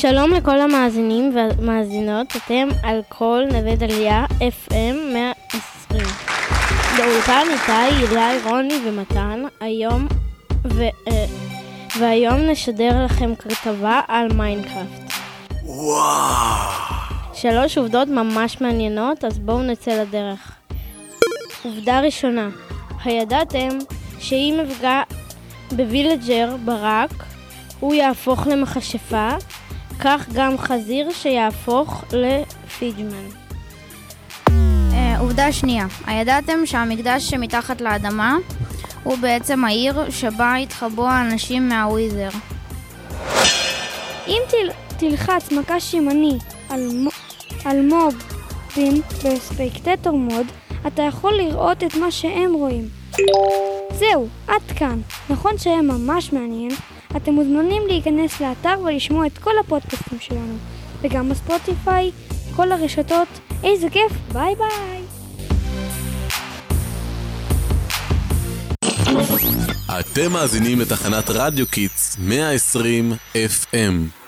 שלום לכל המאזינים והמאזינות, אתם על קול נווה דליה FM 120. באולפן איתי, אילי, רוני ומתן, היום, ו, אה, והיום נשדר לכם כתבה על מיינקראפט. וואו! שלוש עובדות ממש מעניינות, אז בואו נצא לדרך. עובדה ראשונה, הידעתם שאם יפגע בווילג'ר ברק, הוא יהפוך למכשפה, כך גם חזיר שיהפוך לפיג'מן. אה, עובדה שנייה, הידעתם שהמקדש שמתחת לאדמה הוא בעצם העיר שבה התחבאו האנשים מהוויזר. אם תל, תלחץ מקש ימני על, על מוב פין בספקטטור מוד, אתה יכול לראות את מה שהם רואים. זהו, עד כאן. נכון שהיה ממש מעניין? אתם מוזמנים להיכנס לאתר ולשמוע את כל הפודקאסטים שלנו, וגם בספוטיפיי, כל הרשתות. איזה כיף, ביי ביי! אתם מאזינים לתחנת רדיו Kids 120 FM.